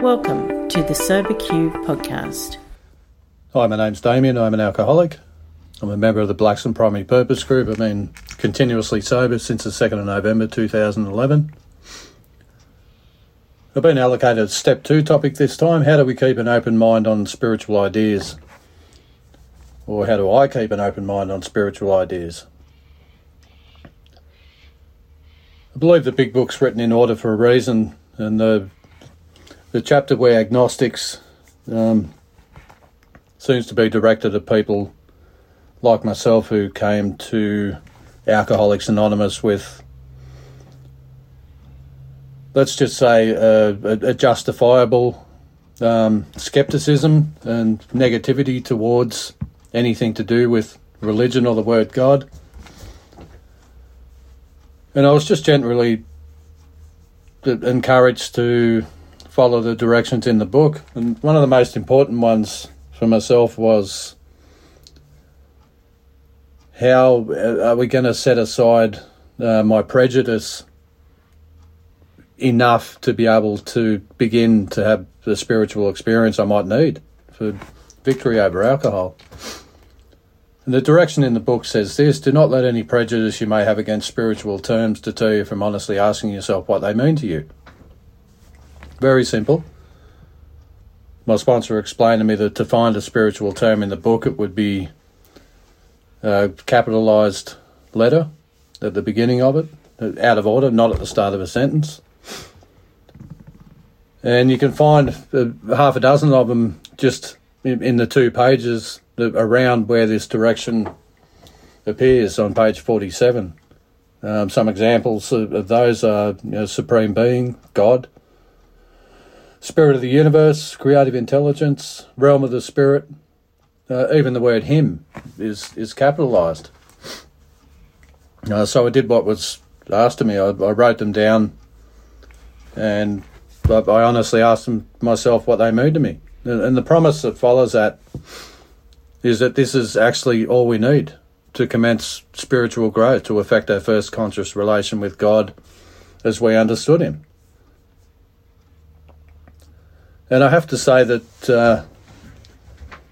Welcome to the SoberQ podcast. Hi, my name's Damien. I'm an alcoholic. I'm a member of the Blackson Primary Purpose Group. I've been continuously sober since the 2nd of November 2011. I've been allocated a step two topic this time. How do we keep an open mind on spiritual ideas? Or how do I keep an open mind on spiritual ideas? I believe the big book's written in order for a reason, and the the chapter We Agnostics um, seems to be directed at people like myself who came to Alcoholics Anonymous with, let's just say, a, a, justifiable um, skepticism and negativity towards anything to do with religion or the word God. And I was just generally encouraged to follow the directions in the book. And one of the most important ones for myself was how are we going to set aside uh, my prejudice enough to be able to begin to have the spiritual experience I might need for victory over alcohol. And the direction in the book says this do not let any prejudice you may have against spiritual terms deter you from honestly asking yourself what they mean to you. Very simple. My sponsor explained to me that to find a spiritual term in the book, it would be a capitalized letter at the beginning of it, out of order, not at the start of a sentence. And you can find uh, half a dozen of them just in the two pages around where this direction appears on page 47. Um, some examples of those are you know, Supreme Being, God, spirit of the universe, creative intelligence, realm of the spirit. Uh, even the word him is is capitalized. Uh, so I did what was asked of me. I, I wrote them down, and I, I honestly asked them myself what they mean to me. And, and the promise that follows that is that this is actually all we need to commence spiritual growth, to affect our first conscious relation with God as we understood Him. And I have to say that uh,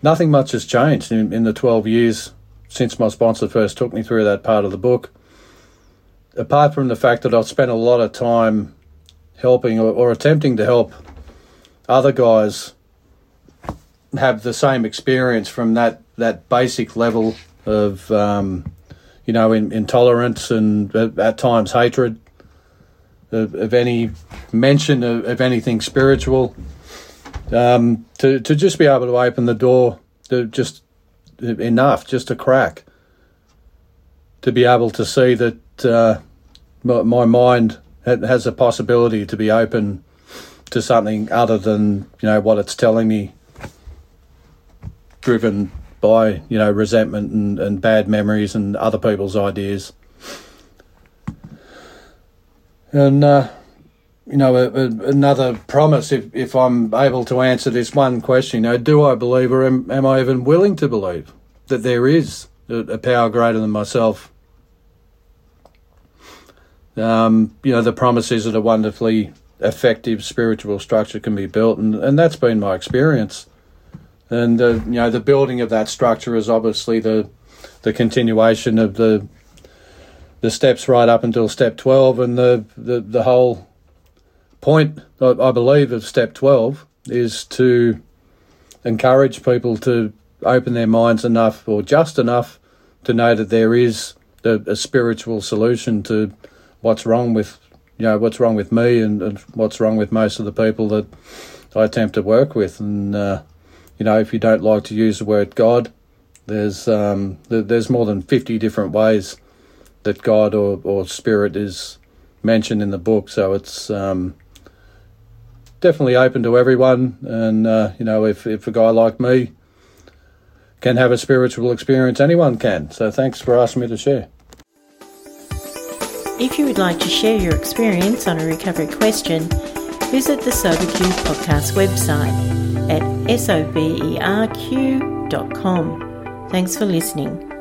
nothing much has changed in, in the 12 years since my sponsor first took me through that part of the book. Apart from the fact that I've spent a lot of time helping or, or attempting to help other guys have the same experience from that, that basic level of, um, you know, in, intolerance and at, at times hatred of, of, any mention of, of anything spiritual um, to to just be able to open the door, to just enough, just a crack, to be able to see that uh, my, mind has a possibility to be open to something other than you know what it's telling me, driven by you know resentment and, and bad memories and other people's ideas. And uh, you know, a, a, another promise if, if I'm able to answer this one question, you know, do I believe or am, am I even willing to believe that there is a, a power greater than myself? Um, you know, the promise is that a wonderfully effective spiritual structure can be built, and, and that's been my experience. And, uh, you know, the building of that structure is obviously the, the continuation of the the steps right up until step 12 and the, the, the whole point, I believe, of step 12 is to encourage people to open their minds enough or just enough to know that there is a, a spiritual solution to what's wrong with you know what's wrong with me and, and, what's wrong with most of the people that I attempt to work with. And uh, you know if you don't like to use the word God there's um, there's more than 50 different ways that God or, or spirit is mentioned in the book. So it's um, definitely open to everyone. And, uh, you know, if, if a guy like me can have a spiritual experience, anyone can. So thanks for asking me to share. If you would like to share your experience on a recovery question, visit the SoberQ podcast website at soberq.com. Thanks for listening.